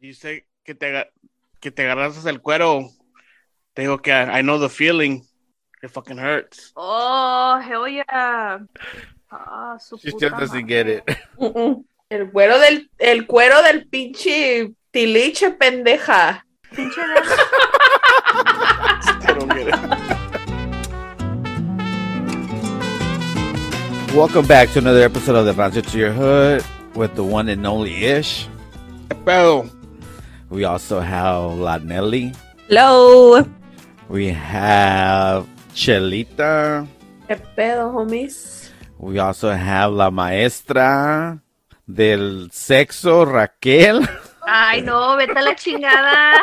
Dice que te, que te agarras el cuero. Te digo que I, I know the feeling. It fucking hurts. Oh, hell yeah. Ah, su She puta still doesn't madre. get it. El cuero del, el cuero del pinche tiliche pendeja. Pinche nena. I don't get it. Welcome back to another episode of the Rancho to Your Hood with the one and only Ish. ¿Qué pedo? We also have La Nelly. Hello. We have Chelita. ¿Qué pedo, homies? We also have La Maestra del Sexo, Raquel. Ay, no, vete a la chingada.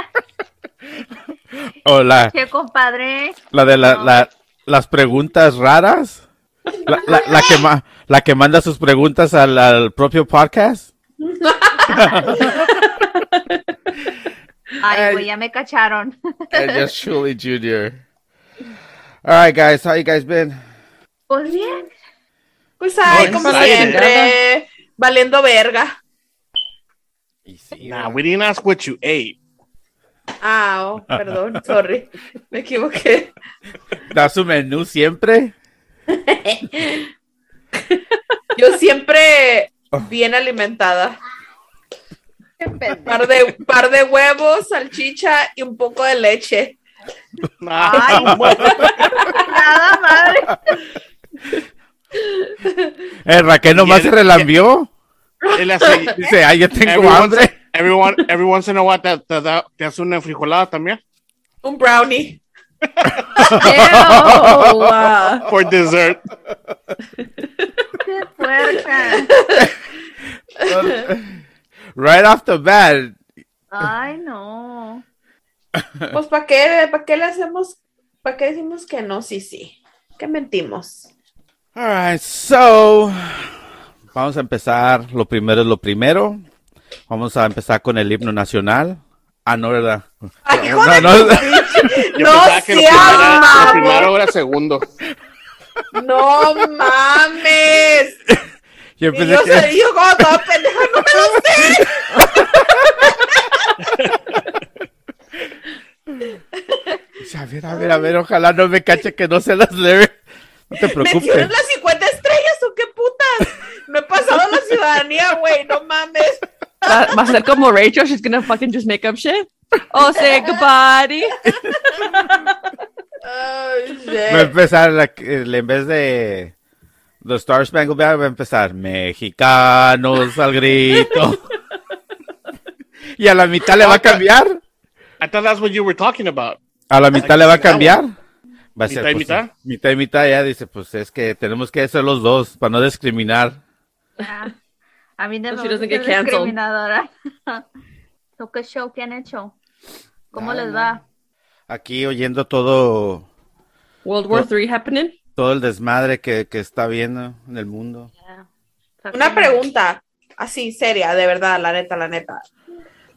O la, Che, compadre. la de la, la- las preguntas raras. La, la- la que ma- la que manda sus preguntas al, al propio podcast. Ay, güey, ya me cacharon. And just truly Junior. All right, guys, how you guys been? Pues bien. Pues ay, No, como excited. siempre, valiendo verga. Nah, we didn't ask what you ate. Ah, oh, perdón, sorry. Me equivoqué. da su menú siempre. Yo siempre bien alimentada. Par de, par de huevos, salchicha y un poco de leche. Ay, nada madre. Eh, Raquel nomás se relambió. Dice, ay, yo tengo every, once, hambre. everyone, every once in a while te, te, da- te hace una frijolada también. Un brownie. Ew. For dessert. Qué puerca. right off the bat. Ay, no. Pues ¿para qué, para qué le hacemos, para qué decimos que no? Sí, sí. ¿Qué mentimos? All right, so vamos a empezar. Lo primero es lo primero. Vamos a empezar con el himno nacional. Ah, no, ¿verdad? Ay, No, no, no. No que primero era segundo. No mames. Yo Y pensé yo, que... se, yo como toda pendeja, no me lo sé. A ver, a ver, a ver, ojalá no me cache que no se las debe. No te ¿Metieron preocupes. las 50 estrellas o qué putas? No he pasado la ciudadanía, güey, no mames. Va, a ser como Rachel, she's gonna fucking just make up shit. Oh, say goodbye. Ay, Va a shit. empezar, la- en vez de The Star Spangled Banner, va a empezar Mexicanos al grito. y a la mitad le va a cambiar. I thought that's what you were talking about. A la mitad le va a cambiar. Va a ¿Mitad ser y pues, mitad? Mitad y mitad ya dice, pues es que tenemos que hacer los dos para no discriminar. Ah, A mí no So me gusta discriminadora. So, ¿Qué show que han hecho? ¿Cómo Nada, les va? Aquí oyendo todo, World War III happening. Todo el desmadre que, que está viendo en el mundo. Una pregunta, así seria, de verdad, la neta, la neta.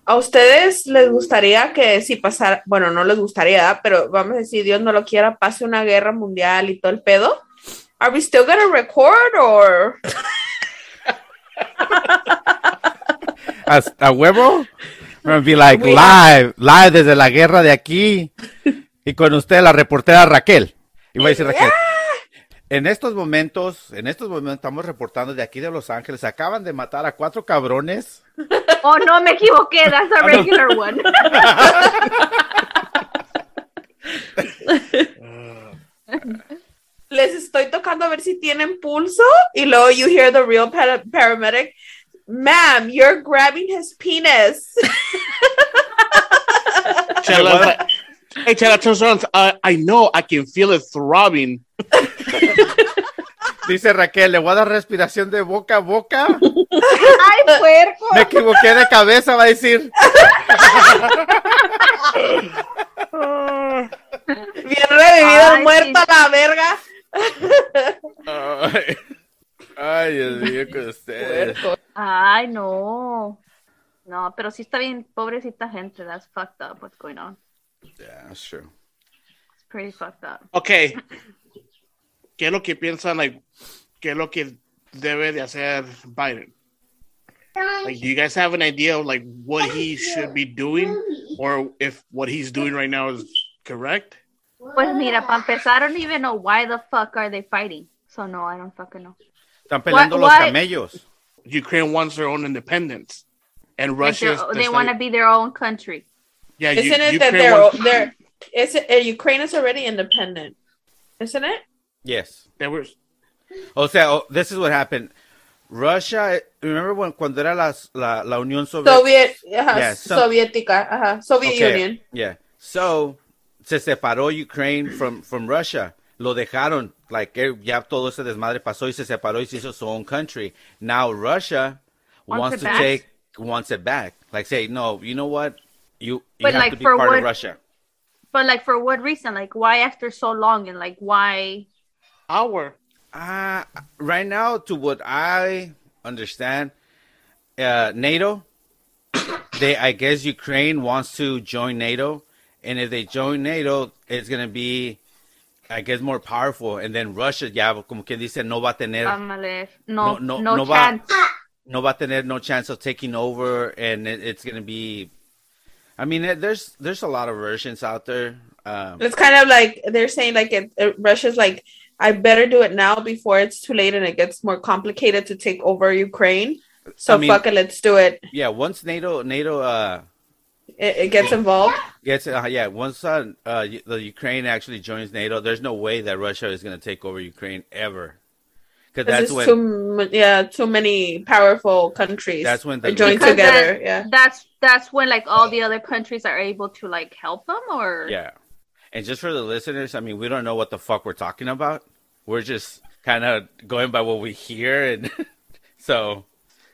¿A ustedes les gustaría que si pasara, bueno, no les gustaría, pero vamos a decir, Dios no lo quiera, pase una guerra mundial y todo el pedo? Are we still gonna record or Hasta huevo. Gonna be like We- live, live desde la guerra de aquí. Y con usted, la reportera Raquel. Y voy a decir Raquel. En estos momentos, en estos momentos estamos reportando de aquí de Los Ángeles. Acaban de matar a cuatro cabrones. Oh, no, me equivoqué. That's a regular one. les estoy tocando a ver si tienen pulso? Y luego you hear the real para- paramedic, ma'am, you're grabbing his penis. Chela, hey, Chela turns around. Uh, I know. I can feel it throbbing. Dice Raquel, le voy a dar respiración de boca a boca. ¡Ay, puerco! Me equivoqué de cabeza, va a decir. Bien revivido, Ay, muerto sí. a la verga. Ay, ay Dios mío, con ustedes. Ay, no. No, pero sí está bien, pobrecita gente. That's fucked up what's going on. Yeah, sure. It's pretty fucked up. Okay. ¿Qué es lo que piensan? Like, ¿Qué es lo que debe de hacer Biden? Like, do you guys have an idea of like what he should be doing, or if what he's doing right now is correct? Pues mira, para empezar, I don't even know why the fuck are they fighting. So no, I don't fucking know. Están peleando los why- camellos. Ukraine wants their own independence, and Russia. they're- they want to be their own country. Yeah, Isn't it Ukraine that they're wants- they're is it, uh, Ukraine is already independent? Isn't it? Yes. they were O sea, oh, this is what happened. Russia, remember when cuando era las- la, la Unión Soviética? Soviet, ajá, Yeah, some- Soviética, ajá, Soviet Okay, Union. Yeah. So, se separó Ukraine from, from Russia. Lo dejaron, like, eh, ya todo ese desmadre pasó y se separó y se hizo su own country. Now Russia Wants wants, to back? take, wants it back. Like, say, no, you know what? You, you But, have like, to be part what- of Russia. But like for what reason? Like why after so long and like why? Our. Uh, right now, to what I understand, uh, NATO, they, I guess Ukraine wants to join NATO. And if they join NATO, it's going to be, I guess, more powerful. And then Russia, ya, como quien dice, no va a tener, Ándale. No, No, no, no, no va- chance. no va a tener no chance of taking over. And it, it's going to be, I mean, it, there's, there's a lot of versions out there. Um, It's kind of like they're saying like it, uh, Russia's like I better do it now before it's too late and it gets more complicated to take over Ukraine. So I mean- fuck it, let's do it. yeah, once NATO, NATO, uh, It, it gets involved. Gets uh, yeah. Once uh, uh, the Ukraine actually joins NATO, there's no way that Russia is going to take over Ukraine ever. Because There's that's just when too mu- yeah too many powerful countries. That's when they join together. that- Yeah. That's that's when like all the other countries are able to like help them or yeah. And just for the listeners, I mean, we don't know what the fuck we're talking about. We're just kind of going by what we hear, and so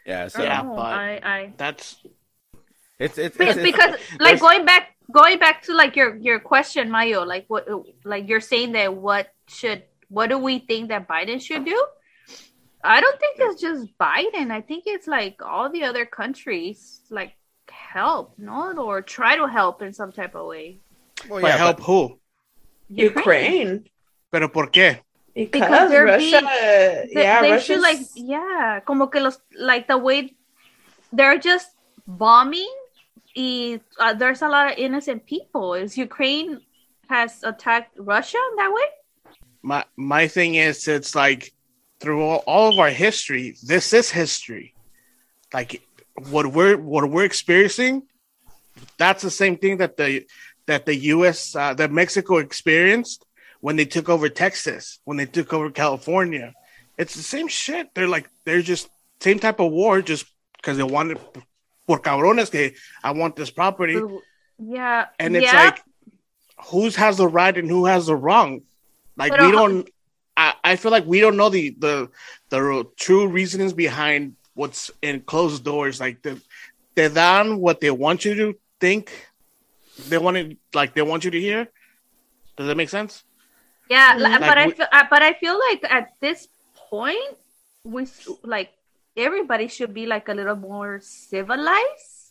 yeah. So Yeah, oh, but- I, I That's it's it's, because, it's, it's because like going back going back to like your your question mayo like what like you're saying that what should what do we think that biden should do i don't think it's just biden i think it's like all the other countries like help no or try to help in some type of way well, but yeah, help but- who? Ukraine. Pero por qué? Because, they're Russia, They, yeah, they Russia's should like yeah como que los like the way they're just bombing y, uh, there's a lot of innocent people is ukraine has attacked russia in that way My my thing is, it's like through all, all of our history, this is history. Like what we're what we're experiencing, that's the same thing that the that the U.S. Uh, that Mexico experienced when they took over Texas, when they took over California. It's the same shit. They're like they're just same type of war, just because they wanted por cabrones que I want this property, yeah and it's yeah like who's has the right and who has the wrong. Like But, we don't. I, I feel like we don't know the the the true reasonings behind what's in closed doors. Like the they dan what they want you to think. They want it like they want you to hear. Does that make sense? Yeah Like but i feel uh, but i feel like at this point we like everybody should be like a little more civilized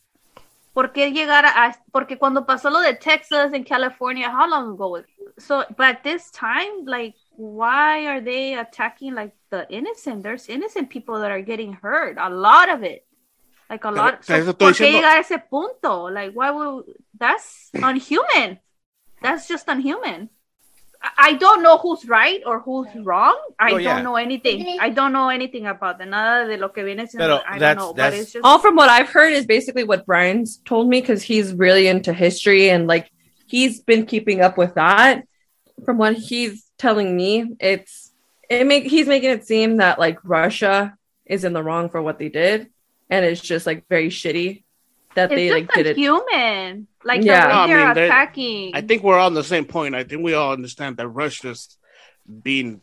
¿Por qué llegar a, porque cuando pasó lo de Texas and California, how long ago was so but this time like why are they attacking like the innocent? There's innocent people that are getting hurt, a lot of it. Like a lot. So, ¿Por qué diciendo- llegar a ese punto? Like why would that's unhuman. That's just unhuman. I- I don't know who's right or who's wrong. I Oh, yeah. don't know anything. I don't know anything about the Nada de lo que viene siendo. Pero I don't that's- know. But it's just All from what I've heard is basically what Brian's told me because he's really into history and like he's been keeping up with that. From what he's telling me, it's it make he's making it seem that like Russia is in the wrong for what they did, and it's just like very shitty that it's they just like did it. unhuman. Like Yeah. the way they're mean, they're- attacking. I think we're on the same point. I think we all understand that Russia's being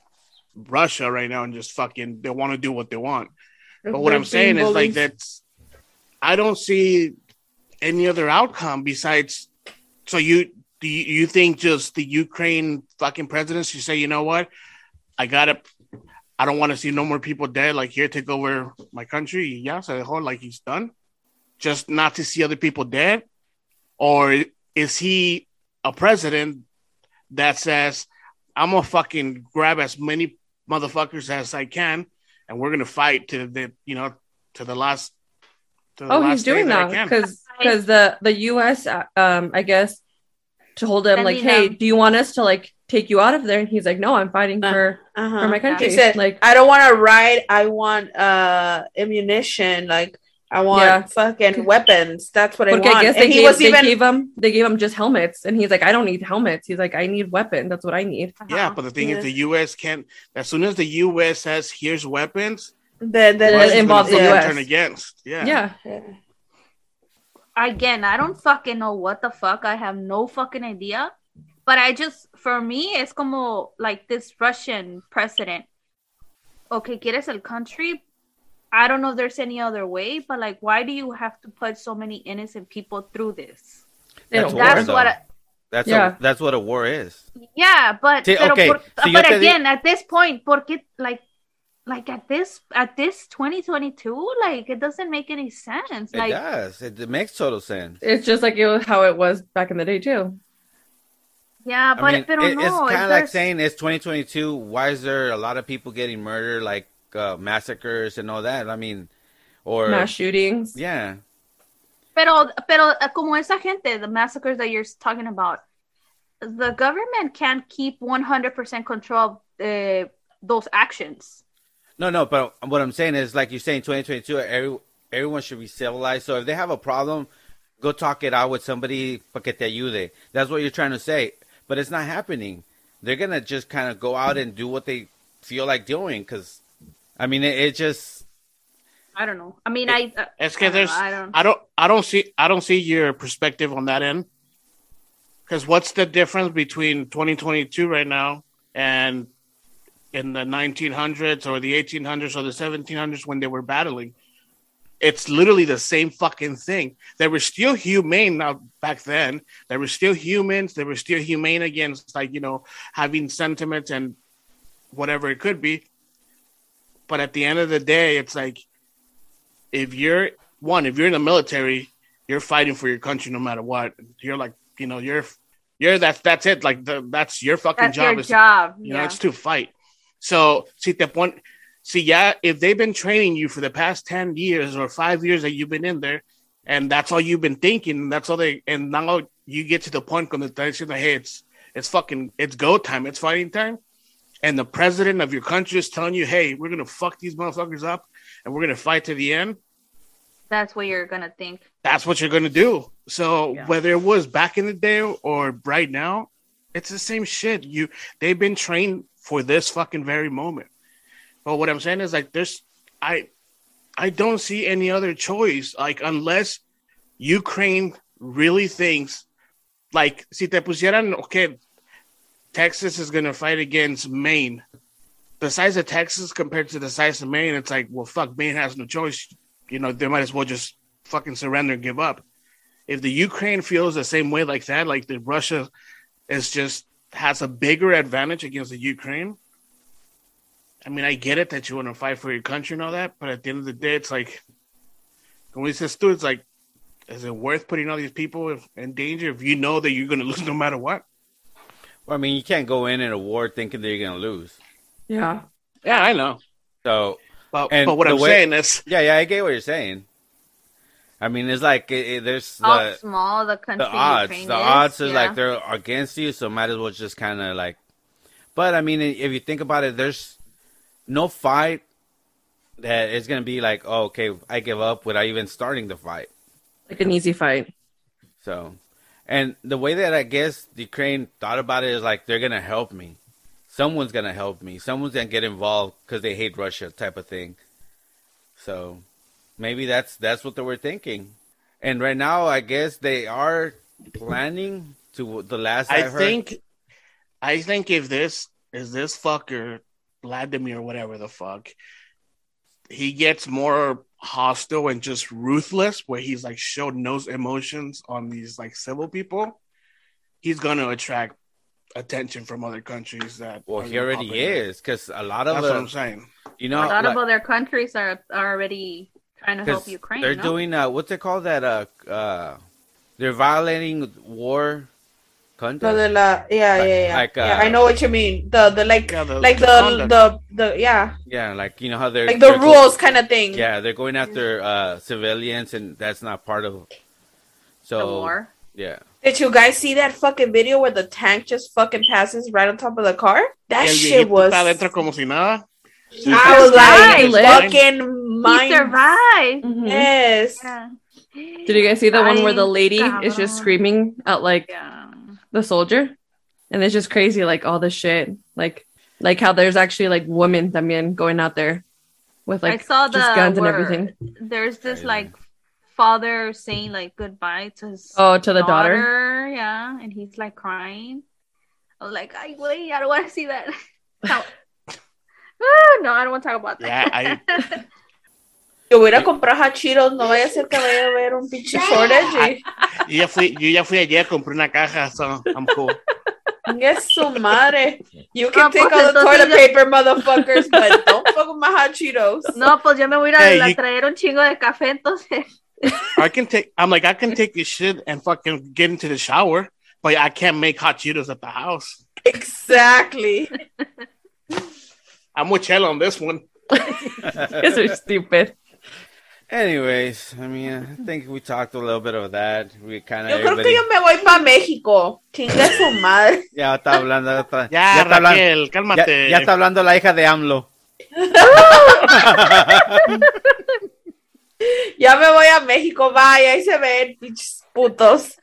Russia right now and just fucking they want to do what they want. But what They're I'm saying being is like bullies. that's I don't see any other outcome besides so you do you, you think just the Ukraine fucking president should say, you know what? I gotta I don't want to see no more people dead, like here take over my country. Yeah, so the whole like he's done. Just not to see other people dead? Or is he a president that says, I'm gonna fucking grab as many motherfuckers as I can and we're gonna fight to the you know to the last to the Oh, last he's doing that I that can. because because the the U.S. uh, um I guess to hold him like, hey, them- do you want us to like take you out of there? And he's like, no, I'm fighting Uh, for Uh-huh. for my country. He said, like, I don't want to ride. I want uh ammunition. Like I want Yeah. fucking weapons. That's what I porque I want. guess And they he gave, was they even gave him they gave him just helmets, and he's like, I don't need helmets. He's like, I need weapons. That's what I need. Yeah, Uh-huh. but the thing Yeah. is, the U.S. can't. As soon as the U.S. says, "Here's weapons," the, the, It involves the fucking US. turn against. Yeah. Yeah, again, I don't fucking know what the fuck. I have no fucking idea. But I just, for me, it's como like this Russian president. Okay, quieres el country? I don't know if there's any other way, but like, why do you have to put so many innocent people through this? That's war. That's what. I, That's Yeah. a, that's what a war is. yeah, but Sí, pero okay, por- si but te di- again, at this point, porque like, like at this at this 2022, like it doesn't make any sense. It does. It, it makes total sense. it's just like it was how it was back in the day too. yeah, but I mean, pero it- no, it's kind of like saying it's 2022. Why is there a lot of people getting murdered, like uh, massacres and all that? I mean, or Mass shootings. yeah, Pero, pero uh, como esa gente, the massacres that you're talking about, the government can't keep 100% control of uh, those actions. no, no. But what I'm saying is, like you're saying, 2022. Every everyone should be civilized. So if they have a problem, go talk it out with somebody para que te ayude. That's what you're trying to say. But it's not happening. They're gonna just kind of go out and do what they feel like doing. Because, I mean, it, it just I don't know. I mean, I. Uh, Es I que don't there's, know, I don't. I don't, I don't see, I don't see your perspective on that end. Because what's the difference between 2022 right now and in the 1900s or the 1800s or the 1700s when they were battling? It's literally the same fucking thing. They were still humane now back then. They were still humans. They were still humane against like you know having sentiments and whatever it could be. But at the end of the day, it's like if you're one, if you're in the military, you're fighting for your country no matter what. You're like, you know, you're you're that's that's it. Like the, that's your fucking That's job. your is job. you know, yeah. it's to fight. So see te pon, see, yeah, if they've been training you for the past ten years or five years that you've been in there, and that's all you've been thinking, that's all they, and now you get to the point when they're saying, hey, it's it's fucking it's go time, it's fighting time, and the president of your country is telling you, hey, we're gonna fuck these motherfuckers up, and we're gonna fight to the end. That's what you're gonna think. That's what you're gonna do. So Yeah. whether it was back in the day or right now, it's the same shit. You they've been trained for this fucking very moment. But what I'm saying is like there's I I don't see any other choice. Like unless Ukraine really thinks like si te pusieran okay, Texas is gonna fight against Maine. The size of Texas compared to the size of Maine, it's like, well fuck, Maine has no choice. You know, they might as well just fucking surrender and give up. If the Ukraine feels the same way like that, like the Russia is just has a bigger advantage against the Ukraine. I mean, I get it that you want to fight for your country and all that, but at the end of the day, it's like when we says it's like, is it worth putting all these people in danger if you know that you're going to lose no matter what? Well, I mean, you can't go in in a war thinking that you're gonna lose. Yeah. Yeah, I know. So But, And but what I'm way- saying is, yeah, yeah, I get what you're saying. I mean, it's like it, it- there's How the small the country. the odds. Ukraine The is, odds are yeah. like they're against you, so might as well just kind of like. But I mean, if you think about it, there's no fight that is gonna be like, oh, okay, I give up without even starting the fight. Like an easy fight. So, and the way that I guess Ukraine thought about it is like they're gonna help me. Someone's gonna help me. Someone's gonna get involved because they hate Russia, type of thing. So, maybe that's that's what they were thinking. And right now, I guess they are planning to the last I, I heard. think, I think if this is this fucker Vladimir, whatever the fuck, he gets more hostile and just ruthless, where he's like showed no emotions on these like civil people. He's gonna attract attention from other countries. That Well, he already Republican. is because a lot of That's what I'm saying. you know, a lot like- of other countries are, are already trying to help Ukraine. They're no? doing uh, what's it called? That uh, uh, they're violating war Conduct. Lo de la, yeah, Like- yeah, yeah. like, yeah, uh, I know what you mean. The, the like, Yeah, the- like the the, the, the, yeah, Yeah, like you know how they're like the they're go- rules kind of thing. yeah, they're going after uh, civilians, and that's not part of. So the war. yeah, Did you guys see that fucking video where the tank just fucking passes right on top of the car? That El shit was. está adentro como si nada. I was like, Survived. fucking He mind. survived. Mhm. Yes. Yeah. Did you guys see the one where the Ay, lady is just screaming at like Yeah. The soldier? And it's just crazy, like all this shit. Like like how there's actually like women también going out there with like I saw the just guns and everything. There's this like father saying like goodbye to his Oh, to the daughter. daughter, yeah, and he's like crying. I was like, I wait, I don't want to see that. How- Ah, no, I don't want to talk about that. Yeah, I- Yo voy a a comprar hachiros, no vaya a ser que vaya a haber un pinche shortage. Yo ya fui, yo ya fui ayer, compré una caja, so I'm cool. Y es su madre. You can Ah, take pues all the entonces toilet ya- paper, motherfuckers, but don't fuck with my hot Cheetos. no, pues yo me voy a Hey, a you- traer un chingo de café, entonces. I can take. I'm like, I can take this shit and fucking get into the shower, but I can't make hot Cheetos at the house. Exactly. I'm with Chell on this one. Guys are stupid. Anyways, I mean, I think we talked a little bit of that. We kind of. Yo of creo que yo me voy para México. Chinga su madre. ya está hablando, ya está, Ya, ya está hablando, Raquel, ya, cálmate. ya está hablando la hija de AMLO. Ya me voy a México. Vaya, ahí se ven, pinches putos.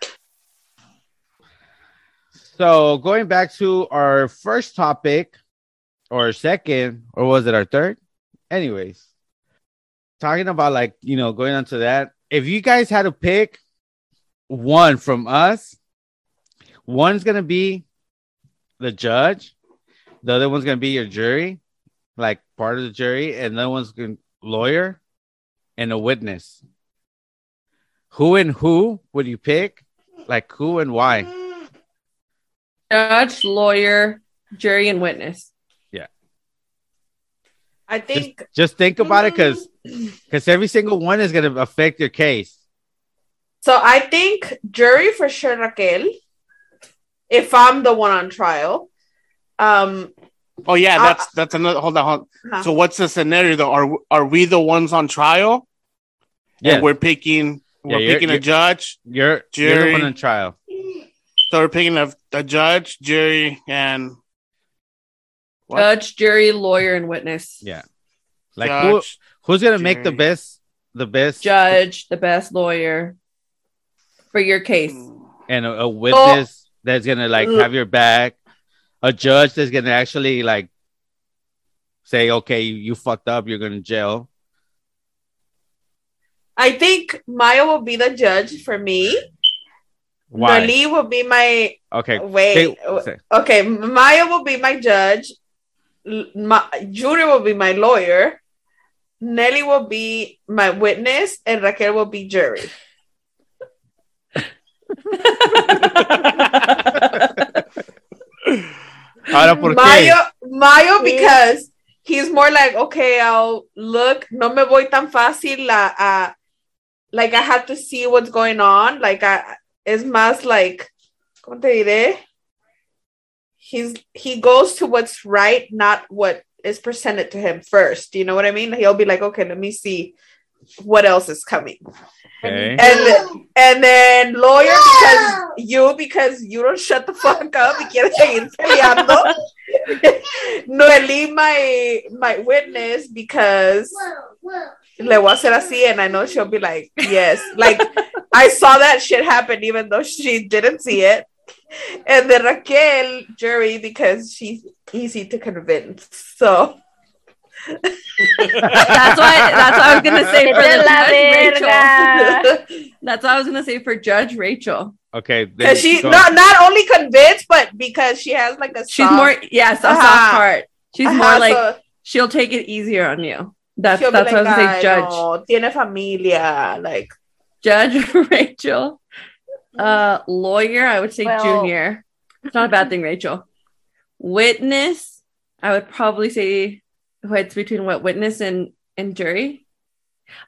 So going back to our first topic, or second, or was it our third? Anyways, talking about like you know going on to that. If you guys had to pick one from us, one's gonna be the judge, the other one's gonna be your jury, like part of the jury, and the other one's gonna lawyer and a witness. Who and who would you pick? Like who and why? Judge, lawyer, jury, and witness. I think just think about it because because every single one is going to affect your case so. I think jury for sure, Raquel. If I'm the one on trial, um, Oh yeah, that's that's another. Hold on. Hold huh. So what's the scenario though? Are are we the ones on trial? yeah we're picking. We're you're- picking a you're- judge. you're, you're the Jury. one on trial So we're picking a, a judge, jury, and What? Judge, jury, lawyer, and witness. yeah like who, who's going to make the best the best Judge, the best lawyer for your case. and a, a witness oh. that's going to like have your back a judge that's going to actually like say okay you, you fucked up you're going to jail I think Mayo will be the judge for me. why Nali will be my okay wait. say- say- Okay, Mayo will be my judge. L- Ma- Judy will be my lawyer. Nelly will be my witness, and Raquel will be jury. Ahora, ¿por qué? Mayo, Mayo, because he's more like, okay, I'll look. No me voy tan fácil. A, a- like I have to see what's going on. Like I, es más like, ¿cómo te diré? He's he goes to what's right, not what is presented to him first. You know what I mean? He'll be like, okay, let me see what else is coming. okay And then, and then lawyer because you because you don't shut the fuck up y quieres seguir peleando. Noeli my my witness because le voy a hacer así and I know she'll be like yes like I saw that shit happen even though she didn't see it. And then Raquel jury because she's easy to convince. So That's why. That's what I was gonna say for the la judge, Rachel. That's what I was gonna say for Judge Rachel. okay then because she not not only convinced but because she has like a She's soft- more yes, a Uh-huh. soft part. She's Ajá, more like so she'll take it easier on you. That's she'll be that's what I was gonna say. Judge, no, tiene familia, like Judge Rachel, uh, lawyer. I would say Well- junior. It's not a bad thing, Rachel. Witness. I would probably say it's between what witness and and jury.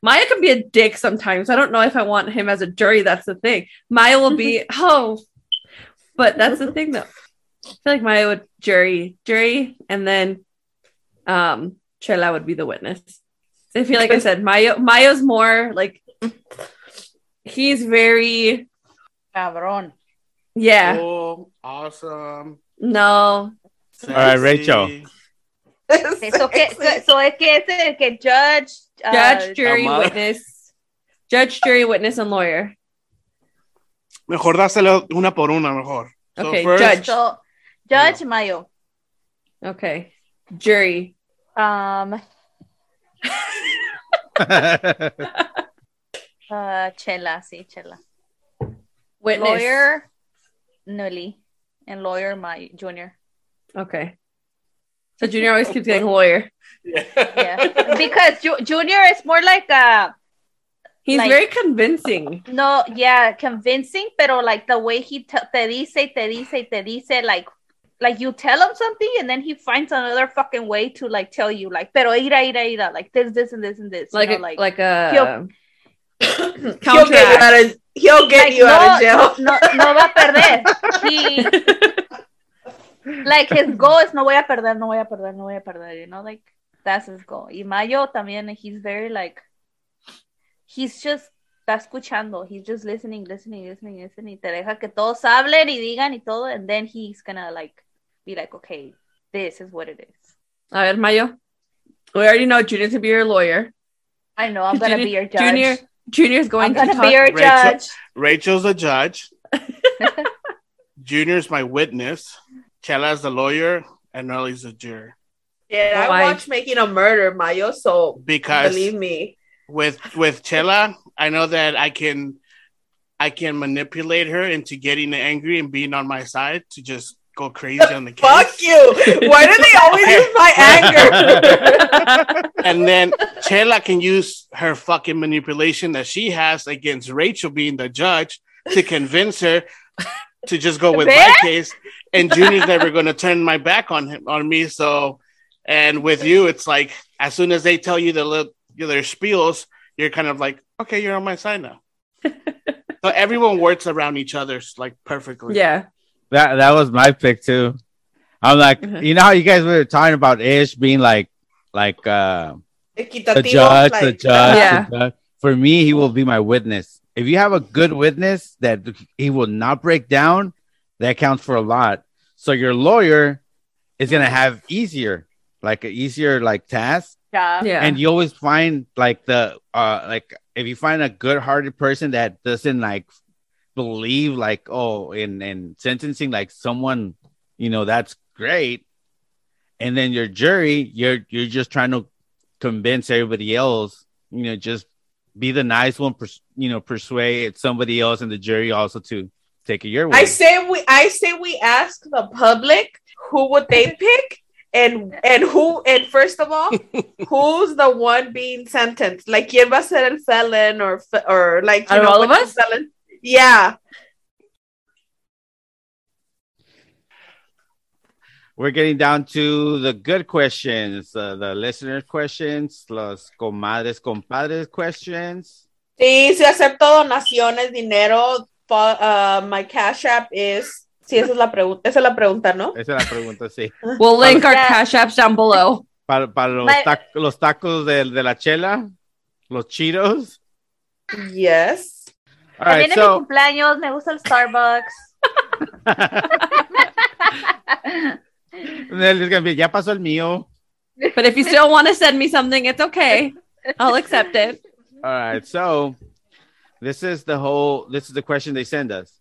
Mayo can be a dick sometimes. I don't know if I want him as a jury. That's the thing. Mayo will be oh, But that's the thing, though. I feel like Mayo would jury, jury, and then um Chela would be the witness. I feel like I said, Mayo. Mayo's more like he's very, Cabrón. yeah. Cool, awesome. No, All right. Rachel. Eso que, que- so es que es el que judge. uh, judge, jury, Amada. witness, judge, jury, witness, and lawyer. Mejor dáselo una por una, mejor. So Okay, first- judge. So, Judge Mayo. Okay, jury. Um, uh, Chela, sí, Chela. Witness. Lawyer, Nully. And lawyer, my junior. Okay. So Junior always keeps getting lawyer. Yeah. because Ju- Junior is more like a, He's Like- very convincing. no, yeah, convincing, pero like the way he te, te dice, te dice, te dice, like, like you tell him something and then he finds another fucking way to like tell you, like, pero ira, ira, ira, like this, this, and this, and this. you Like know, a, like, like a He'll- He'll get you counteract. out of he'll get like, you no, out of jail. No, no va a perder. He, like his goal is no voy a perder, no voy a perder, no voy a perder, you know, like that's his goal. Y Mayo también, he's very like, he's just, está escuchando, he's just listening, listening, listening, listening. Te deja que todos hablen y digan y todo, and then he's gonna like, be like, okay, this is what it is. A ver, Mayo. We already know Junior's gonna be your lawyer. I know, I'm gonna Junior- be your judge. Junior, Junior's going I'm to gonna talk. be your Rachel. judge. Rachel's a judge. Junior's my witness. Chela's the lawyer, and Nellie's the juror. Yeah, I Why? watch Making a Murder, Mayo. So Because believe me, with with Chela, I know that I can I can manipulate her into getting angry and being on my side to just go crazy on the case. fuck you. Why do they always use my anger? And then Chela can use her fucking manipulation that she has against Rachel being the judge to convince her to just go with my case. And Junior's never going to turn my back on him on me. So, and with you, it's like as soon as they tell you the little their spiels, you're kind of like, okay, you're on my side now. so everyone works around each other's like perfectly. yeah. That that was my pick too. I'm like, Mhm. you know how you guys were talking about Ish being like, like uh, the Equitativo, judge, the judge, Yeah. the judge. For me, he will be my witness. If you have a good witness that he will not break down, that counts for a lot. So your lawyer is gonna have easier, like an easier like task, Yeah. Yeah. and you always find like the uh like if you find a good-hearted person that doesn't like believe like oh in in sentencing like someone you know that's great and then your jury you're you're just trying to convince everybody else you know just be the nice one pers- you know persuade somebody else in the jury also to take it your way I say we I say we ask the public who would they pick and and who and first of all who's the one being sentenced like quién va a ser el felon or or like you Out know all of us? felon yeah. We're getting down to the good questions uh, the listener questions los comadres compadres questions. Sí sí acepto donaciones dinero uh, my cash app is sí esa es la pregunta esa es la pregunta no esa es la pregunta sí. We'll link our cash apps down below. Para, para los, My- tac- los tacos de, de la chela, los chiros. yes All right, Viene mi so cumpleaños, me gusta el Starbucks. Nelly's gonna be, ya pasó el mío. But if you still want to send me something, it's okay. I'll accept it. All right, so this is the whole. This is the question they send us.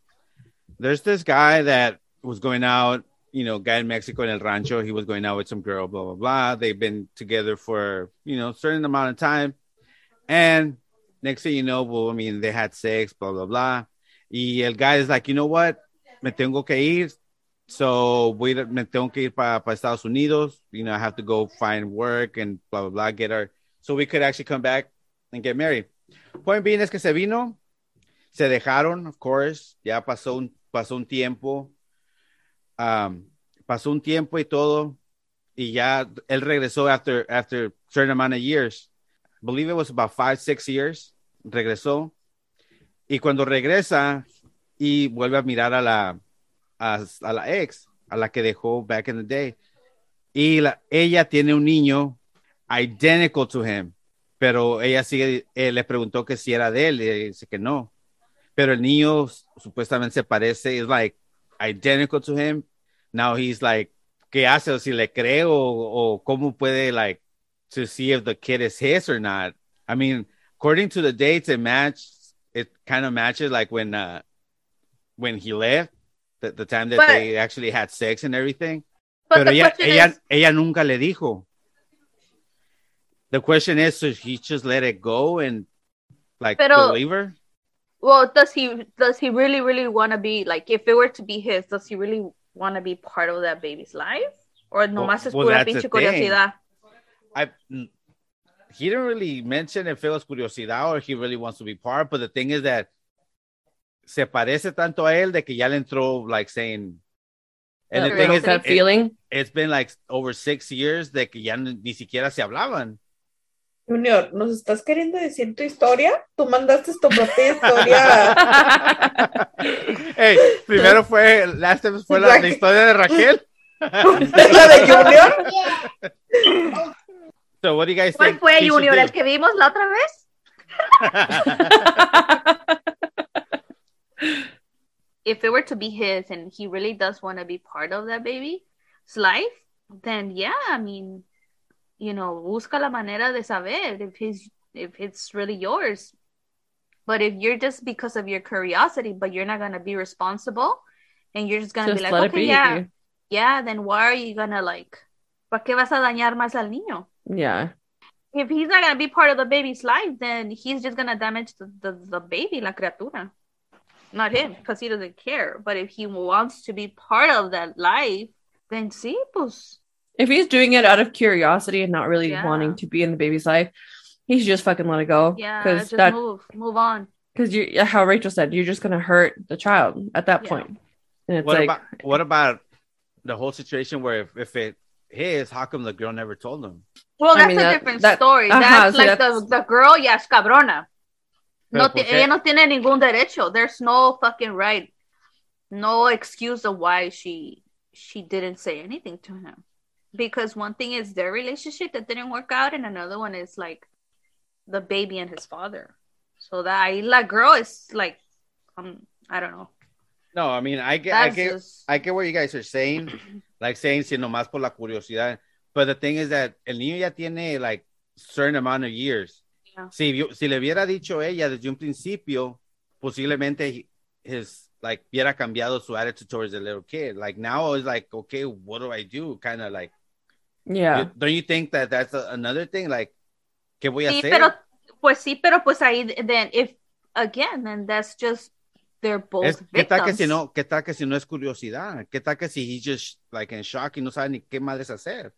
There's this guy that was going out, you know, guy in Mexico in El Rancho. He was going out with some girl, blah blah blah. They've been together for you know certain amount of time, and next thing you know, well, I mean, they had sex, blah blah blah. Y el guy is like, you know what, me tengo que ir. So a- me tengo que ir para pa Estados Unidos. You know, I have to go find work and blah blah blah. Get our so we could actually come back and get married. Point being es que se vino, se dejaron, of course, ya pasó un, pasó un tiempo, um, pasó un tiempo y todo, y ya él regresó after, after certain amount of years. Believe it was about five, six years, regresó, y cuando regresa y vuelve a mirar a la, a, a la ex, a la que dejó back in the day. Y la, ella tiene un niño identical to him, pero ella sigue, eh, le preguntó que si era de él, y dice que no. Pero el niño supuestamente se parece, is like identical to him. Now he's like, ¿qué hace? O si le cree o, o cómo puede like to see if the kid is his or not. I mean, according to the dates, it match. It kind of matches like when uh when he left, the, the time that But- they actually had sex and everything. But Pero the ella, question ella, is, ella nunca le dijo. The question is, so he just let it go and like Pero- believe her? well, does he does he really really want to be like if it were to be his, does he really want to be part of that baby's life? Or no nomás es well, pura that's the pinche curiosidad? I he didn't really mention if it was curiosidad or he really wants to be part, but the thing is that se parece tanto a él de que ya le entró like saying and the That thing is it, feeling. it's been like over six years de que ya ni, siquiera se hablaban. Junior, ¿nos estás queriendo decir tu historia? Tú mandaste tu propia historia. hey, primero fue, last time fue la, historia de Raquel. ¿La de Junior? so what do you guys ¿Cuál think? fue he Junior? ¿El que vimos la otra vez? If it were to be his and he really does want to be part of that baby's life, then yeah, I mean, you know, busca la manera de saber if he's if it's really yours. But if you're just because of your curiosity, but you're not gonna be responsible, and you're just gonna Just be like, okay, be. yeah, yeah, then why are you gonna like? ¿Para qué vas a dañar más al niño? Yeah. if he's not gonna be part of the baby's life, then he's just gonna damage the, the, the baby, la criatura. Not him, because he doesn't care. But if he wants to be part of that life, then sí, pues. If he's doing it out of curiosity and not really Yeah. wanting to be in the baby's life, he should just fucking let it go. Yeah, Because just that move, move on. because you how Rachel said, you're just gonna hurt the child at that Yeah. point. And it's what like about what about the whole situation where if, if it his, how come the girl never told him? Well, I that's mean, a that- different that- story. ajá, that's sí, like that's- the, the girl, ya es cabrona. No ¿por ella no tiene ningún derecho. There's no fucking right. No excuse of why she she didn't say anything to him. Because one thing is their relationship that didn't work out, and another one is like the baby and his father. So that ahí la girl is like, um, I don't know. No, I mean I get I get just I get what you guys are saying, like saying si nomás por la curiosidad. But the thing is that el niño ya tiene like certain amount of years. Yeah. Si, si le hubiera dicho ella desde un principio, posiblemente his like hubiera cambiado su attitude towards the little kid. Like now it's like, okay, what do I do? Kind of like, yeah. you- don't you think that that's a- another thing? Like, ¿qué voy a Sí, hacer? pero pues sí, pero pues ahí then if again then that's just they're both Es- ¿Qué tal que si no, qué tal que si no es curiosidad? ¿Qué tal que si he's just like in shock y no sabe ni qué madres hacer?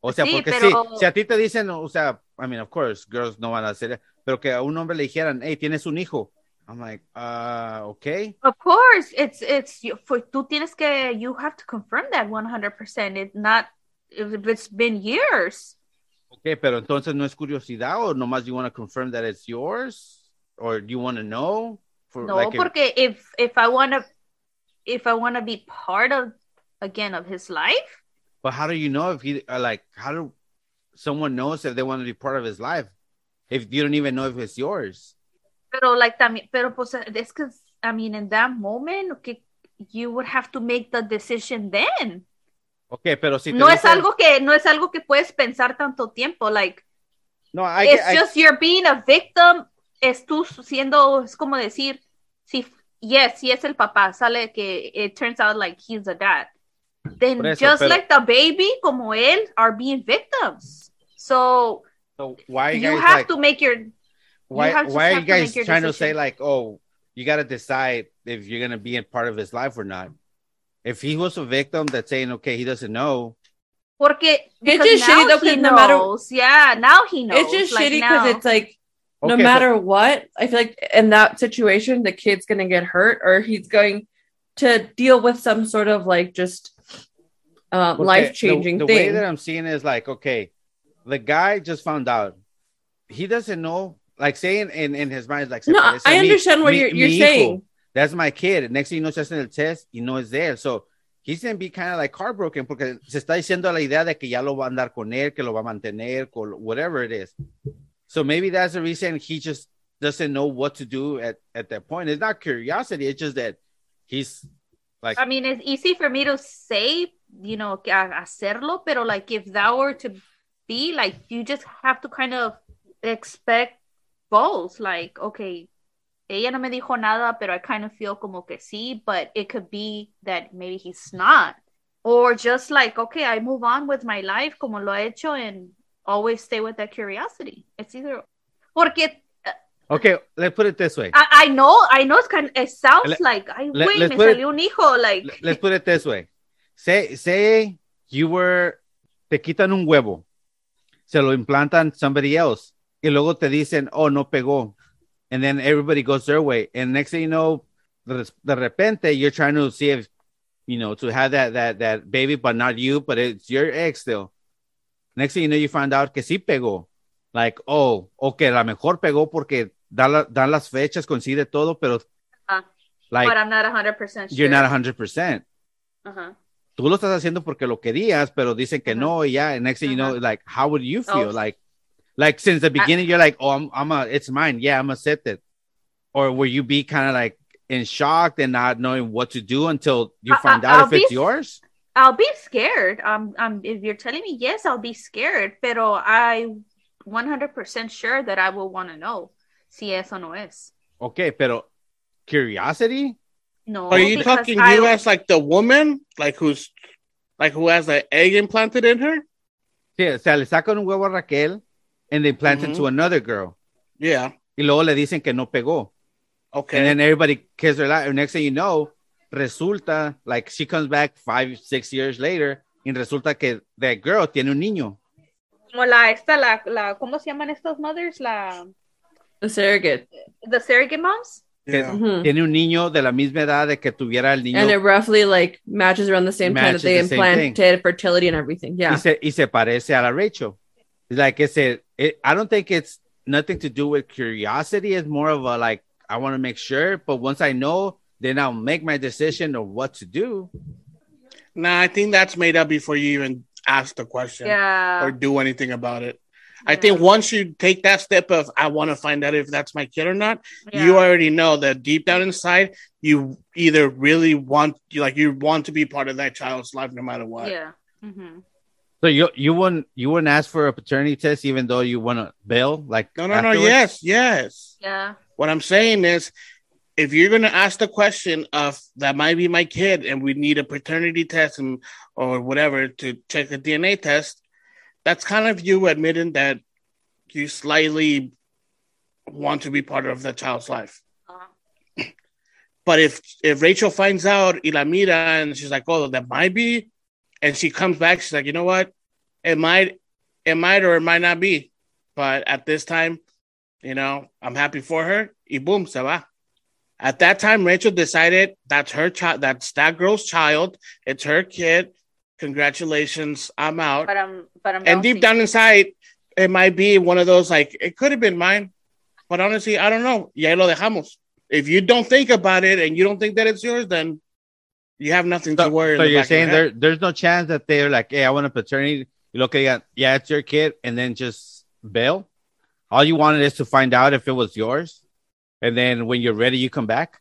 O sea, Sí, porque pero- sí, si a ti te dicen, o sea, I mean, of course, girls no van a hacer, pero que a un hombre le dijeran, hey, tienes un hijo. I'm like, uh, okay. Of course, it's it's you- for tú tienes que you have to confirm that 100%. It's not if it's been years. Okay, pero entonces no es curiosidad o nomás you want to confirm that it's yours or do you want to know? For, No, like, if- porque if if I want to if I want to be part of again of his life, but how do you know if he, uh, like, how do someone knows if they want to be part of his life if you don't even know if it's yours? pero like también pero pues es que I mean in that moment okay, you would have to make the decision then. Okay, pero si no es algo que no es algo que puedes pensar tanto tiempo like No, I, it's I- just you're being a victim es tú siendo es como decir si yes si es el papá sale que it turns out like he's the dad. Then eso, just pero- like the baby como él are being victims. So So why you, guys have like to make your why why are you to guys your trying to say like oh you got to decide if you're gonna be a part of his life or not? If he was a victim that's saying okay he doesn't know, porque because just now shitty though, he no matter- yeah now he knows It's just like shitty because it's like no Okay, so- matter what, I feel like in that situation, the kid's gonna get hurt or he's going to deal with some sort of like just um, Okay, life changing The, the way that I'm seeing is like okay, the guy just found out he doesn't know. Like saying in in his mind like No, I mí, understand what mi- you're- you're hijo, saying. that's my kid. Next thing you know, se hacen el test y no es de él. So he's gonna be kind of like heartbroken porque se está diciendo la idea de que ya lo va a andar con él, que lo va a mantener, con whatever it is. So maybe that's the reason he just doesn't know what to do at, at that point. It's not curiosity, it's just that he's like I mean, it's easy for me to say, you know, hacerlo, pero like if that were to be, like you just have to kind of expect both. Like, okay, ella no me dijo nada, pero I kind of feel como que sí, but it could be that maybe he's not. Or just like, okay, I move on with my life como lo he hecho and always stay with that curiosity. It's either porque uh, okay, let's put it this way. I, I know, I know it's kind it sounds Let- like, I let- let's me put it- un hijo, like, Let's put it this way. Say say you were te quitan un huevo. Se lo implantan somebody else y luego te dicen, "Oh, no pegó." And then everybody goes their way. And next thing you know, de, de repente you're trying to see if you know to have that that that baby but not you, but it's your egg still. Next thing you know you find out que sí pegó. Like, oh, okay, la mejor pegó porque dan, la- dan las fechas, consigue todo, pero Ah, like but I'm not 100% sure. you're not 100%. Uh-huh. tú lo estás haciendo porque lo querías, pero dicen que Ajá. no, y ya, and next thing you know, like, how would you feel? Oh. Like, like since the beginning, you're like, oh, I'm, I'm a, it's mine. Yeah, I'm accepted. Or will you be kind of like in shock and not knowing what to do until you find I- out I'll if it's yours? I'll be scared. Um, um, if you're telling me yes, I'll be scared, pero I 100% sure that I will want to know si es o no es. Okay, pero curiosity? No, Are you talking I- you as like the woman, like who's like who has the egg implanted in her? Yeah, o sea, le sacan un huevo a Raquel and they plant it to another girl. Yeah. Y luego le dicen que no pegó. Okay. And then everybody kisses her out. And next thing you know, resulta like she comes back five, six years later, y resulta que that girl tiene un niño. como la esta la la ¿cómo se llaman estas mothers? La The surrogate. the surrogate moms. yeah. Mhm. Tiene un niño de la misma edad de que tuviera el niño And it roughly like matches around the same time that they the implanted fertility and everything. y, Yeah. se, y se parece a la Rachel. It's like I said, it, I don't think it's nothing to do with curiosity. It's more of a like, I want to make sure. But once I know, then I'll make my decision of what to do. Nah, I think that's made up before you even ask the question Yeah. or do anything about it. I think once you take that step of I want to find out if that's my kid or not, Yeah. you already know that deep down inside you either really want you like you want to be part of that child's life no matter what. Yeah. Mhm. So you you wouldn't you wouldn't ask for a paternity test even though you want to bail like No, no, no. Yes, yes. Yeah. What I'm saying is, if you're going to ask the question of that might be my kid and we need a paternity test and, or whatever to check a DNA test, that's kind of you admitting that you slightly want to be part of the child's life. Uh, But if if Rachel finds out Ilamira and she's like, oh, that might be, and she comes back, she's like, you know what, it might, it might or it might not be, but at this time, you know, I'm happy for her. Y boom, se va. At that time, Rachel decided that's her child, that's that girl's child, it's her kid. Congratulations, I'm out. but I'm but I'm and deep down inside, it might be one of those like it could have been mine, but honestly, I don't know. Y ahí lo dejamos. If you don't think about it and you don't think that it's yours, then you have nothing to So, worry. so you're back of your saying there there's no chance that they're like, hey, I want a paternity. You look at yeah, it's your kid, and then just bail. All you wanted is to find out if it was yours, and then when you're ready, you come back.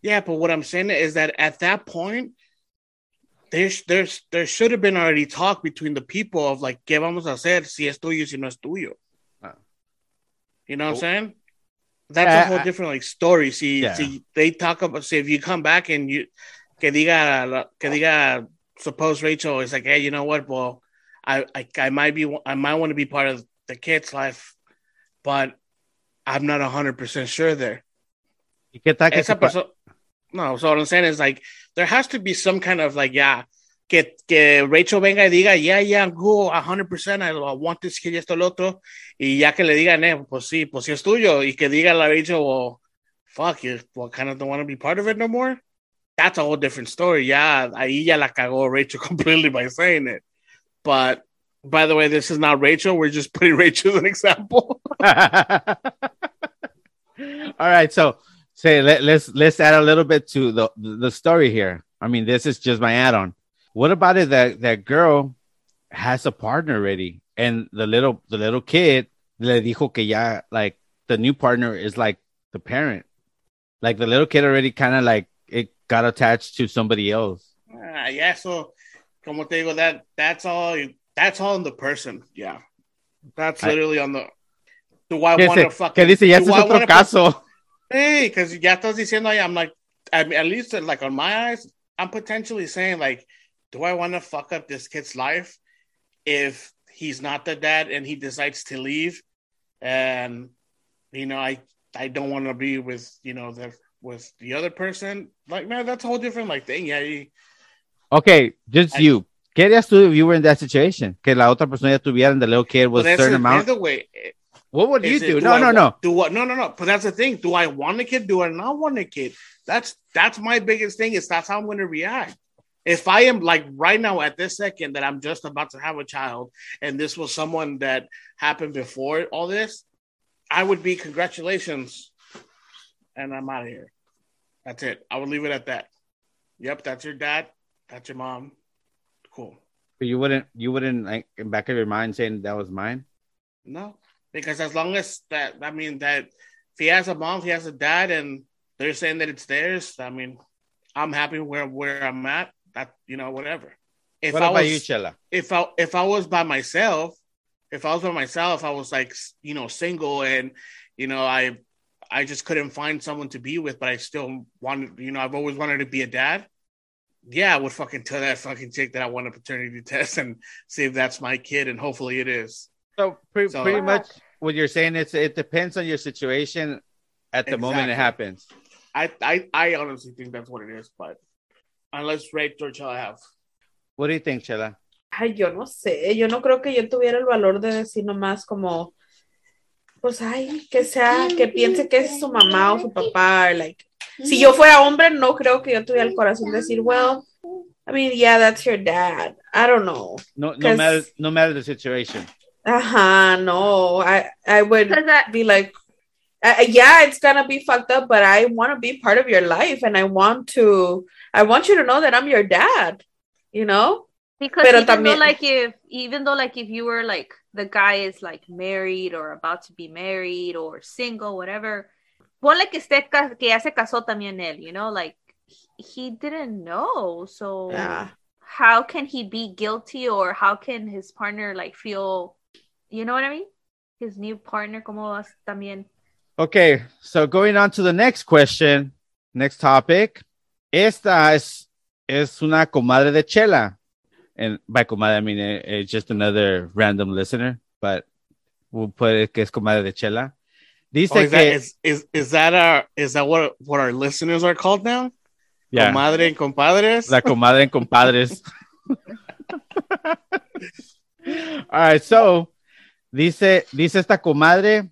Yeah, but what I'm saying is that at that point, there's there's there should have been already talk between the people of like, ¿qué vamos a hacer si es tuyo si no es tuyo? Ah. You know what I'm Oh. saying? That's Yeah, a whole I- different like story. See, Yeah. see, they talk about see if you come back and you que diga que diga suppose Rachel is like, hey, you know what? Well, I I, I might be I might want to be part of the kid's life, but I'm not hundred percent sure there. ¿Y qué tal que Esa se. No, so what I'm saying is like there has to be some kind of like yeah, que, que Rachel venga y diga yeah yeah go 100 percent I, I want this kid y esto lo otro y ya que le digan eh pues sí pues sí es tuyo y que diga la Rachel well fuck you well kind of don't want to be part of it no more. That's a whole different story. Yeah, ahí ya la cagó Rachel completely by saying it. But by the way, this is not Rachel. We're just putting Rachel as an example. All right, so say let, let's let's add a little bit to the the story here. I mean, this is just my add-on. What about it that that girl has a partner already, and the little the little kid le dijo que ya like the new partner is like the parent, like the little kid already kind of like it got attached to somebody else. Ah, yeah, so como te digo, that that's all that's all in the person. Yeah. That's literally on the do I want to fucking que dice ya es otro wanna put- caso. Hey, because ya estás diciendo, I'm like, I mean, at least like on my eyes, I'm potentially saying like, do I want to fuck up this kid's life if he's not the dad and he decides to leave, and you know, I I don't want to be with you know the with the other person. Like, man, that's a whole different like thing. Yeah, you, Okay, just I- you. ¿Qué harías tú if you were in that situation? Que la otra persona ya tuviera and the little kid was a certain amount. way. What would you it, do? No, I no, no. Do what? No, no, no. But that's the thing. Do I want a kid? Do I not want a kid? That's that's my biggest thing. Is that's how I'm going to react. If I am like right now at this second that I'm just about to have a child, and this was someone that happened before all this, I would be congratulations, and I'm out of here. That's it. I would leave it at that. Yep, that's your dad. That's your mom. But you wouldn't, you wouldn't like in back of your mind saying that was mine. No, because as long as that, I mean, that if he has a mom, if he has a dad, and they're saying that it's theirs, I mean, I'm happy where where I'm at. That you know, whatever. If what I about was, you, Chela? if I if I was by myself, if I was by myself, I was like you know single, and you know I I just couldn't find someone to be with, but I still wanted, you know, I've always wanted to be a dad. Yeah, I would fucking tell that fucking chick that I want a paternity test and see if that's my kid, and hopefully it is. So, pre- So- pretty uh, much what you're saying is it depends on your situation at the moment it happens. I, I, I honestly think that's what it is, but unless Ray George I have. What do you think, Chela? Ay, yo no sé, yo no creo que yo tuviera el valor de decir nomás como, pues, ay, que sea, que piense que es su mamá o su papá, like, si yo fuera hombre, no creo que yo tuviera el corazón de decir, well, I mean, yeah, that's your dad, I don't know, No, no matter, no matter the situation. ajá, no, I, I would be like, uh, yeah, it's gonna be fucked up, but I want to be part of your life, and I want to, I want you to know that I'm your dad, you know? because Pero even though también- like if even though like if you were like the guy is like married or about to be married or single whatever ponle que esté que ya se casó también él you know like he didn't know so Yeah. how can he be guilty or how can his partner like feel you know what I mean his new partner como vas también Okay, so going on to the next question, next topic. Esta es, es una comadre de Chela. And by comadre, I mean it, it's just another random listener, but we'll put it que es comadre de Chela. Dice Oh, is, that, que, is, is, is that our is that what what our listeners are called now? yeah, Comadre and compadres. la comadre en compadres. All right, so dice, dice esta comadre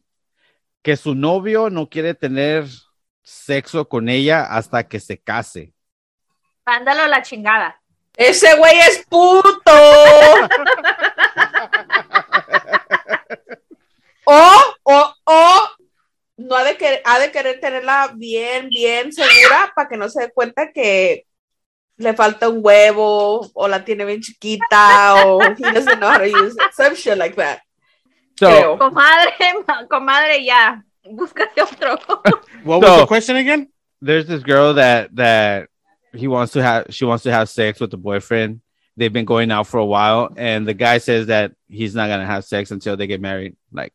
que su novio no quiere tener sexo con ella hasta que se case. mándalo a la chingada Ese güey es puto. o, o, o, no ha de, querer, ha de querer tenerla bien, bien segura para que no se dé cuenta que le falta un huevo o la tiene bien chiquita o he doesn't know how to use it. Some shit like that. So, comadre ma- comadre ya búscate otro what was So- the question again? there's this girl that that he wants to have she wants to have sex with the boyfriend they've been going out for a while and the guy says that he's not gonna have sex until they get married like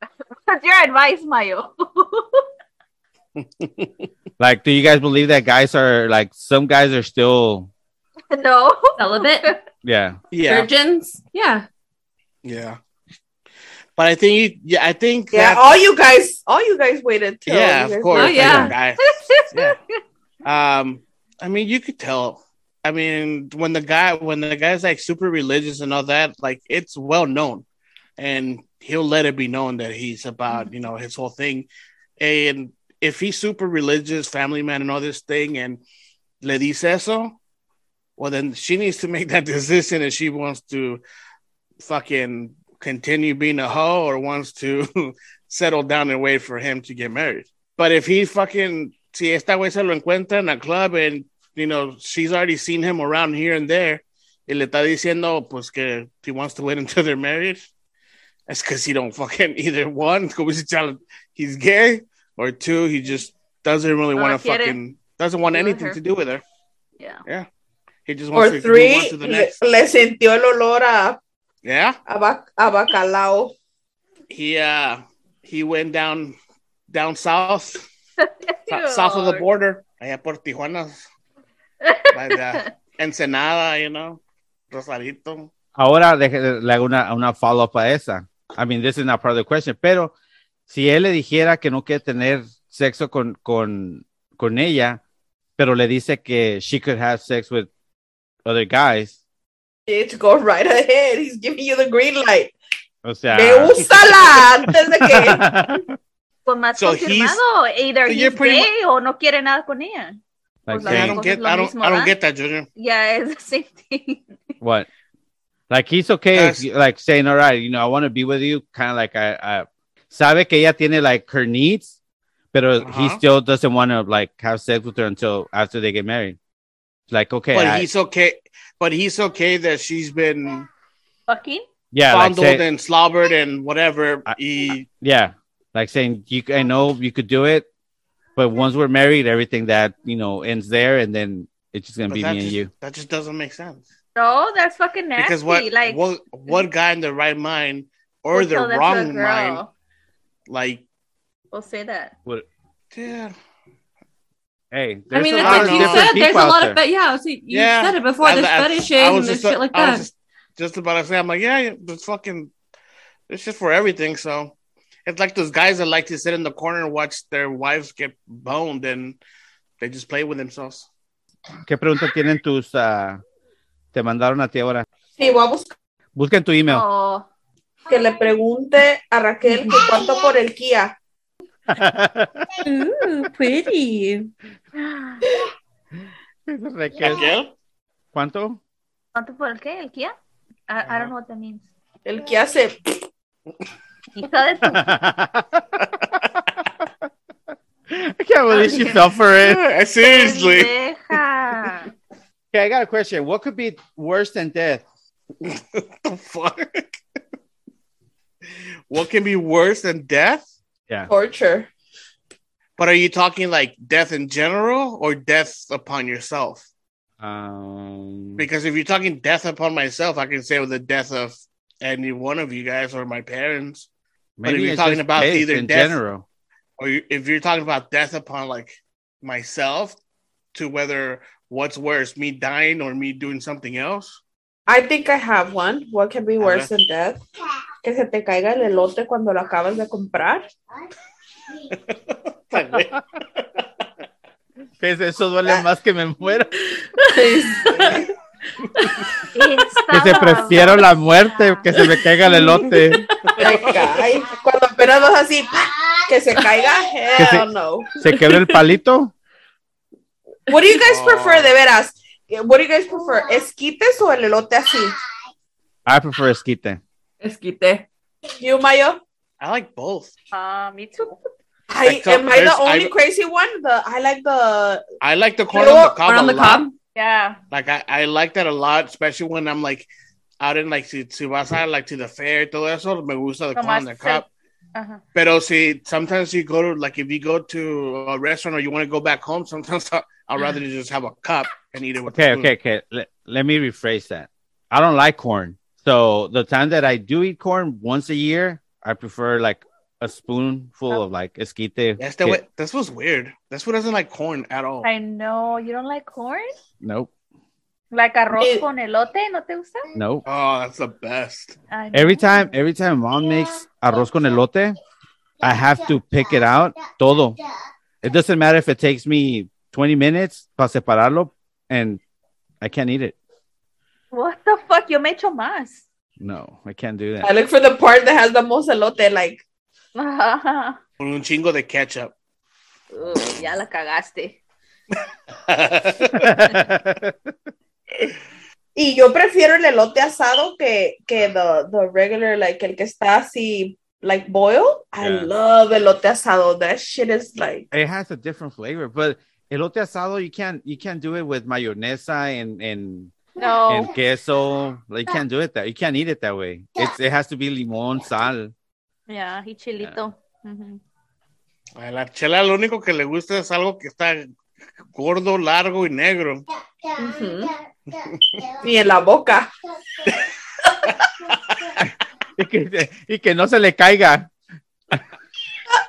what's your advice Mayo like do you guys believe that guys are like some guys are still no Celibate? yeah Yeah, Virgins? Yeah. yeah. But I think yeah, I think Yeah, that- all you guys, all you guys waited till. yeah, you guys of course. Oh, yeah. guys. yeah. Um, I mean, you could tell. I mean, when the guy when the guy's like super religious and all that, like it's well known, and he'll let it be known that he's about mm-hmm. you know his whole thing, and if he's super religious, family man, and all this thing, and le dice eso, well then she needs to make that decision if she wants to fucking continue being a hoe or wants to settle down and wait for him to get married. But if he fucking si esta güey se lo encuentra en a club and, you know, she's already seen him around here and there, y le está diciendo, pues, que he wants to wait until they're married, it's because he don't fucking, either one, como si tell he's gay, or two, he just doesn't really No want to fucking, doesn't want anything her. to do with her. Yeah. Yeah. He just wants Or to three, move on to the le, next. le sintió el olor a, Yeah. a, bac- a bacalao. He, uh, he went down, down south, so- south of the border, allá por Tijuana, by the Ensenada, you know, Rosarito. Ahora deje- le hago una, una follow-up a esa. I mean, this is not part of the question, pero si él le dijera que no quiere tener sexo con, con, con ella, pero le dice que she could have sex with other guys, Bitch, go right ahead. He's giving you the green light. o sea... Me úsala antes de que. Pues más So he's- confirmado, either so you're he's pretty gay o no quiere nada con ella. like Pues I don't get, lo I don't, mismo, I don't get that, Junior. Yeah, it's the same thing. what? Like he's okay, if, like saying, all right, you know, I want to be with you, kind of like I, I sabe que ella tiene like her needs, but he Uh-huh. still doesn't want to like have sex with her until after they get married. Like, okay, But I- he's okay. But he's okay that she's been Fucking. yeah, like fondled say- and slobbered and whatever. I- he, yeah, like saying you, I know you could do it, but once we're married, everything that you know ends there, and then it's just gonna but be that me and you. That just doesn't make sense. No, that's fucking nasty. Because what, like, what, what guy in the right mind or would the tell that to a wrong girl? mind, like, We'll say that. What? yeah, Hey, I mean, a it's lot like you said, there's a lot there. of, fe- yeah, see, you Yeah. said it before, I- there's I- fetishes I and was there's shit like I was that. just, just about to say, I'm like, yeah, yeah, it's fucking, it's just for everything. So it's like those guys that like to sit in the corner and watch their wives get boned and they just play with themselves. ¿Qué pregunta tienen tus? ah, te mandaron a ti ahora. Sí, voy a buscar Busquen tu email. Oh, que le pregunte a Raquel que cuánto por el Kia. Ooh, pretty. Raquel? ¿Cuánto? ¿Cuánto por el qué? ¿El Kia? I, I don't know what that means. El Kia se. Hija de tu... I can't believe she fell for it. Seriously. Okay, I got a question. What could be worse than death? the fuck? what can be worse than death? Yeah. Torture. But are you talking like death in general or death upon yourself? Um, Because if you're talking death upon myself, I can say with the death of any one of you guys or my parents. But if maybe you're talking just about death either in death- general. Or you, if you're talking about death upon like myself, to whether what's worse, me dying or me doing something else. I think I have one. What can be worse than death? Que se te caiga el elote cuando lo acabas de comprar. Pues eso duele ah. más que me muera. Que se prefiero la muerte que se me caiga el elote. Cae. Cuando apenas vas así, que se caiga. Que se- no. Se quedó el palito. What do you guys prefer, de veras? What do you guys prefer? ¿Esquites o el elote así? I prefer esquite. Esquite. You, Mayo? I like both. Ah, me too. I, Like, am I the only I- crazy one? The I like the I like the corn on the cob. On the cob. Yeah. Like I, I like that a lot, especially when I'm like out in like si, si vas a like to the fair y todo eso, me gusta the corn on Nomás the se- cob. Ajá. Pero si sometimes you go to like if you go to a restaurant or you want to go back home, sometimes I- I'd rather just have a cup and eat it with Okay, the okay, okay. Let, let me rephrase that. I don't like corn. So the time that I do eat corn once a year, I prefer like a spoonful Oh. of like esquite. Este way, this was weird. This one doesn't like corn at all. I know. You don't like corn? Nope, Like arroz Eh. con elote, ¿no te gusta? nope. Oh, that's the best. Every time, every time mom makes arroz con elote, I have to pick it out todo. It doesn't matter if it takes me 20 minutes para separarlo and I can't eat it. What the fuck? Yo me echo más. No, I can't do that. I look for the part that has the most elote. Like Con un chingo de ketchup. ya la cagaste. Y yo prefiero el elote asado que, que the, the regular, like el que está así like boiled. I Yeah. love elote asado. That shit is like It has a different flavor, but elote asado you can't you can't do it with mayonesa and and No. and queso. Like you can't do it that you can't eat it that way. It's it has to be limón, sal. Yeah, y chilito. Ujú. A la chela lo único que le gusta es algo que está gordo, largo y negro. ujú. y en la boca. Y que, y que no se le caiga.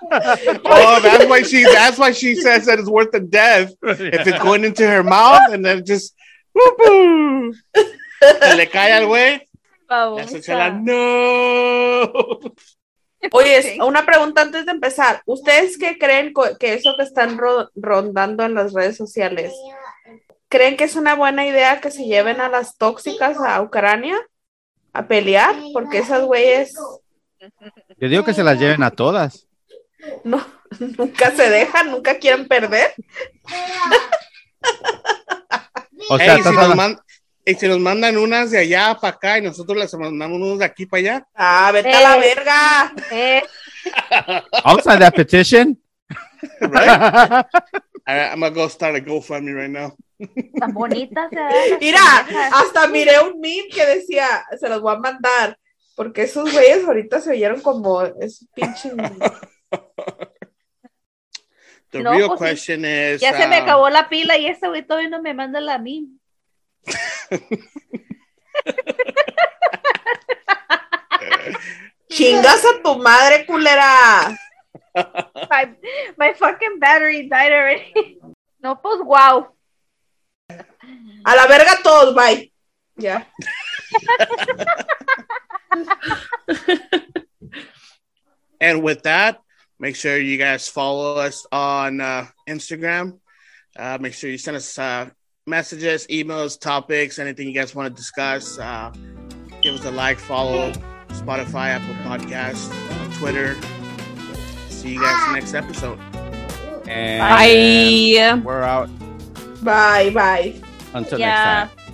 Oh, that's why she that's why she says that it's worth the death. If it's going into her mouth and then just whoop-oo. se le cae al güey. No. Oye, una pregunta antes de empezar. ¿Ustedes qué creen que eso que están ro- rondando en las redes sociales? ¿Creen que es una buena idea que se lleven a las tóxicas a Ucrania a pelear? Porque esas güeyes Yo digo que se las lleven a todas. no, nunca se dejan, nunca quieren perder. O sea, Ey, si nos man- y si nos mandan unas de allá para acá y nosotros les mandamos unos de aquí para allá. Ah, vete a la Eh. verga. Eh, I'll sign that petition. Right? I, I'm gonna go start a GoFundMe right now. tan bonitas. ¿eh? Las Mira, hasta miré un meme que decía, se los voy a mandar, porque esos güeyes ahorita se oyeron como es pinche. The No, real pues sí. question is Ya se me um, acabó la pila y ese güey todavía no me manda la mí. Chingas a tu madre, culera. My, my fucking battery died already. No, pues wow. A la verga todos, bye. Ya. And with that, make sure you guys follow us on uh, Instagram. Uh, make sure you send us uh, messages, emails, topics, anything you guys want to discuss. Uh, give us a like, follow Spotify, Apple Podcasts, on Twitter. See you guys next episode. And Bye. we're out Bye, bye. until Yeah. next time.